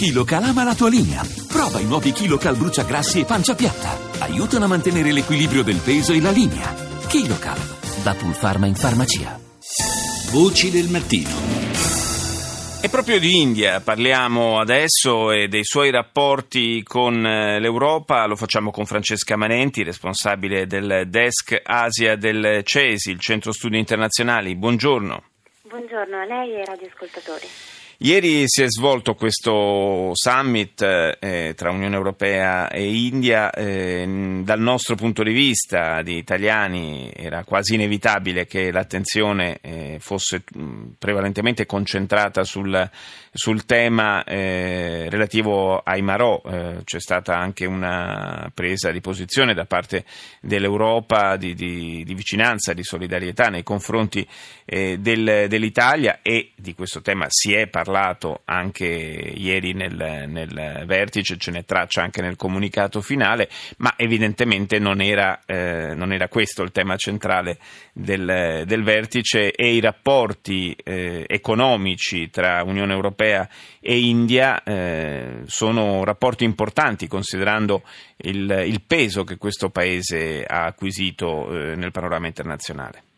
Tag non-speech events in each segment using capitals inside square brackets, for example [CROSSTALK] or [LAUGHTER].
KiloCal ama la tua linea. Prova i nuovi KiloCal bruciagrassi e pancia piatta. Aiutano a mantenere l'equilibrio del peso e la linea. KiloCal, da Pulpharma in farmacia. Voci del mattino. E proprio di India parliamo adesso e dei suoi rapporti con eh, l'Europa, lo facciamo con Francesca Manenti, responsabile del desk Asia del CESI, il Centro Studi Internazionali. Buongiorno. Buongiorno a lei e ai radioascoltatori. Ieri si è svolto questo summit eh, tra Unione Europea e India. Eh, dal nostro punto di vista, di italiani, era quasi inevitabile che l'attenzione eh, fosse mh, prevalentemente concentrata sul, sul tema eh, relativo ai Marò. Eh, c'è stata anche una presa di posizione da parte dell'Europa di, di, di vicinanza, di solidarietà nei confronti eh, del, dell'Italia e di questo tema si è parlato parlato anche ieri nel, nel, vertice, ce n'è traccia anche nel comunicato finale, ma evidentemente non era, eh, non era questo il tema centrale del, del vertice e i rapporti eh, economici tra Unione Europea e India eh, sono rapporti importanti considerando il, il, peso che questo paese ha acquisito eh, nel panorama internazionale.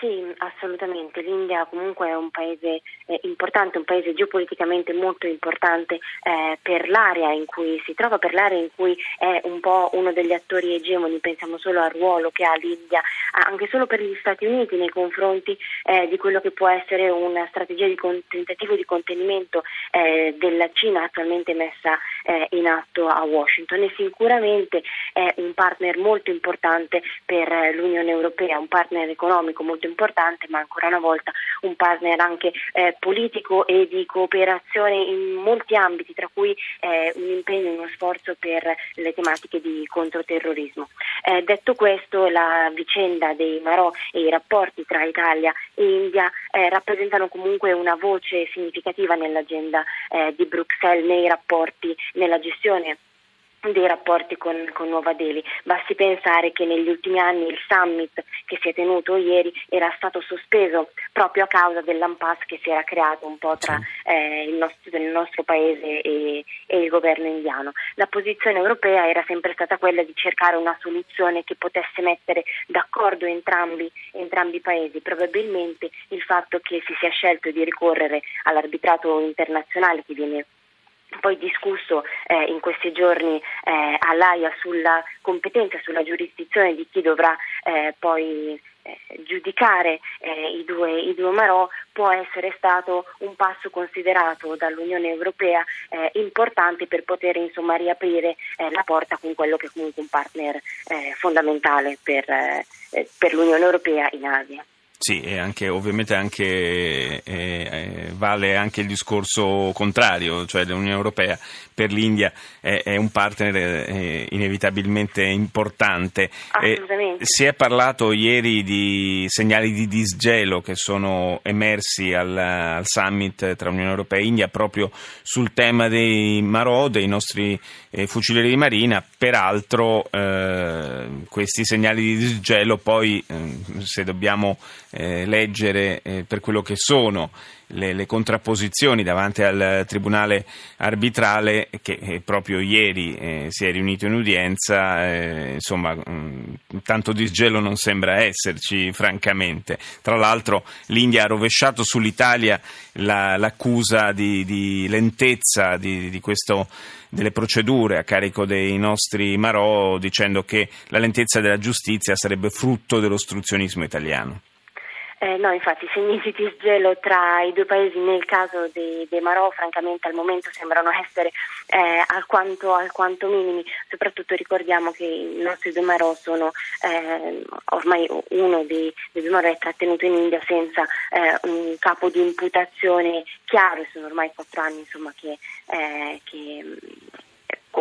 Sì, assolutamente. L'India comunque è un paese eh, importante, un paese geopoliticamente molto importante eh, per l'area in cui si trova, per l'area in cui è un po' uno degli attori egemoni, pensiamo solo al ruolo che ha l'India, anche solo per gli Stati Uniti nei confronti eh, di quello che può essere una strategia di con- tentativo di contenimento eh, della Cina attualmente messa eh, in atto a Washington e sicuramente è un partner molto importante per eh, l'Unione Europea, un partner economico molto importante, ma ancora una volta un partner anche eh, politico e di cooperazione in molti ambiti, tra cui eh, un impegno e uno sforzo per le tematiche di controterrorismo. Eh, detto questo, la vicenda dei Marò e i rapporti tra Italia e India eh, rappresentano comunque una voce significativa nell'agenda eh, di Bruxelles nei rapporti, nella gestione dei rapporti con, con, Nuova Delhi. Basti pensare che negli ultimi anni il summit che si è tenuto ieri era stato sospeso proprio a causa dell'impasse che si era creato un po' tra eh, il, nostro, il, nostro, paese e, e, il governo indiano. La posizione europea era sempre stata quella di cercare una soluzione che potesse mettere d'accordo entrambi, entrambi i paesi. Probabilmente il fatto che si sia scelto di ricorrere all'arbitrato internazionale che viene poi discusso eh, in questi giorni eh, all'AIA sulla competenza, sulla giurisdizione di chi dovrà eh, poi eh, giudicare eh, i, due, i due Marò può essere stato un passo considerato dall'Unione Europea eh, importante per poter insomma, riaprire la porta con quello che è comunque un partner fondamentale per, per l'Unione Europea in Asia. Sì, e anche, ovviamente anche, eh, eh, vale anche il discorso contrario, cioè l'Unione Europea per l'India è, è un partner eh, inevitabilmente importante. Assolutamente. si è parlato ieri di segnali di disgelo che sono emersi al, al summit tra Unione Europea e India proprio sul tema dei Marò, dei nostri eh, fucilieri di marina, peraltro eh, questi segnali di disgelo poi, se dobbiamo eh, leggere eh, per quello che sono le, le, contrapposizioni davanti al tribunale arbitrale che eh, proprio ieri eh, si è riunito in udienza, eh, insomma mh, mm, tanto disgelo non sembra esserci francamente. Tra l'altro l'India ha rovesciato sull'Italia la, l'accusa di, di lentezza di, di questo delle procedure a carico dei nostri Marò dicendo che la lentezza della giustizia sarebbe frutto dell'ostruzionismo italiano. Eh, no, infatti i segni di disgelo tra i due paesi nel caso dei, dei Marò francamente al momento sembrano essere eh, alquanto, alquanto, minimi, soprattutto ricordiamo che i nostri due Marò sono eh, ormai uno dei, dei, due Marò è trattenuto in India senza eh, un capo di imputazione chiaro, sono ormai quattro anni insomma, che, eh, che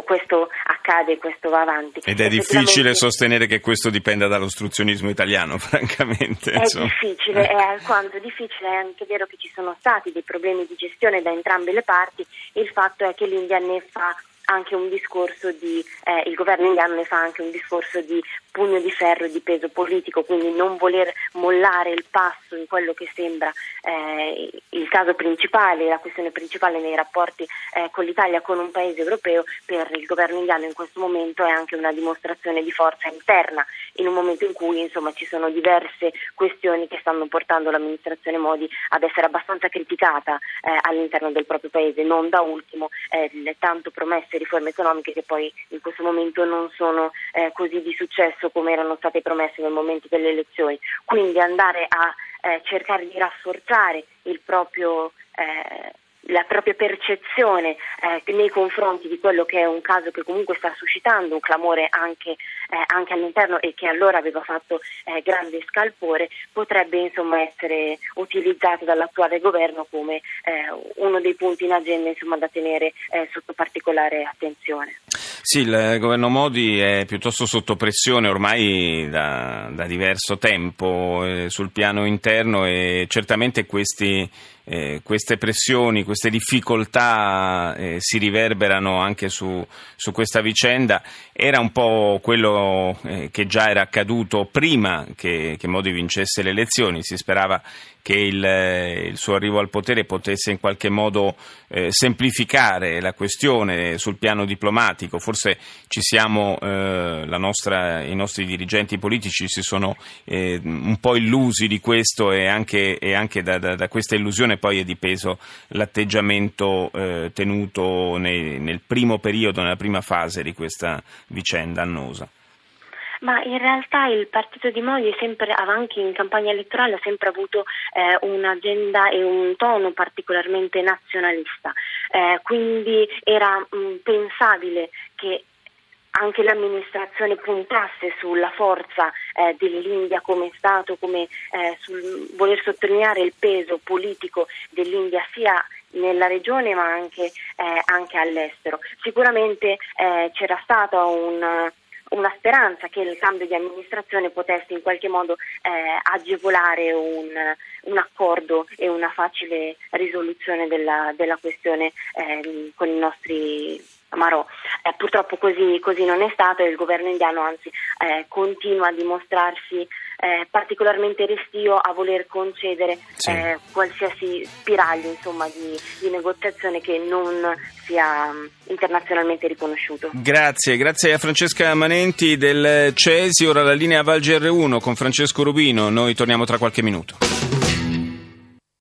questo accade, questo va avanti. Ed è difficile sostenere che questo dipenda dall'ostruzionismo italiano, [LAUGHS] francamente. È insomma. difficile, è alquanto difficile, è anche vero che ci sono stati dei problemi di gestione da entrambe le parti, il fatto è che l'India ne fa anche un discorso di, eh, il governo indiano ne fa anche un discorso di pugno di ferro e di peso politico, quindi non voler mollare il passo in quello che sembra eh, il caso principale, la questione principale nei rapporti eh, con l'Italia, con un paese europeo, per il governo indiano in questo momento è anche una dimostrazione di forza interna, in un momento in cui insomma, ci sono diverse questioni che stanno portando l'amministrazione Modi ad essere abbastanza criticata eh, all'interno del proprio paese, non da ultimo eh, le tanto promesse riforme economiche che poi in questo momento non sono eh, così di successo come erano state promesse nel momento delle elezioni. Quindi andare a eh, cercare di rafforzare il proprio eh, la propria percezione eh, nei confronti di quello che è un caso che comunque sta suscitando un clamore anche, eh, anche all'interno e che allora aveva fatto eh, grande scalpore, potrebbe insomma essere utilizzato dall'attuale governo come eh, uno dei punti in agenda insomma, da tenere eh, sotto particolare attenzione. Sì, il governo Modi è piuttosto sotto pressione ormai da, da diverso tempo eh, sul piano interno e certamente questi eh, queste pressioni, queste difficoltà eh, si riverberano anche su, su, questa vicenda. Era un po' quello eh, che già era accaduto prima che, che Modi vincesse le elezioni. Si sperava che il, il, suo arrivo al potere potesse in qualche modo eh, semplificare la questione sul piano diplomatico. Forse ci siamo, eh, nostra, i nostri dirigenti politici si sono eh, un po' illusi di questo e anche, e anche da, da, da, questa illusione poi è dipeso l'atteggiamento eh, tenuto nei, nel primo periodo, nella prima fase di questa vicenda annosa. Ma in realtà il partito di Modi sempre, anche in campagna elettorale ha sempre avuto eh, un'agenda e un tono particolarmente nazionalista, eh, quindi era mh, pensabile che anche l'amministrazione puntasse sulla forza eh, dell'India come Stato, come eh, sul voler sottolineare il peso politico dell'India sia nella regione ma anche, eh, anche all'estero. Sicuramente eh, c'era stata un una speranza che il cambio di amministrazione potesse in qualche modo eh, agevolare un, un, accordo e una facile risoluzione della, della questione eh, con i nostri Marò. Eh, purtroppo così, così, non è stato e il governo indiano anzi eh, continua a dimostrarsi eh, particolarmente restio a voler concedere sì. Eh, qualsiasi spiraglio insomma, di, di, negoziazione che non sia um, internazionalmente riconosciuto. Grazie, grazie a Francesca Manenti del CESI, ora la linea Val GR1 con Francesco Rubino, noi torniamo tra qualche minuto.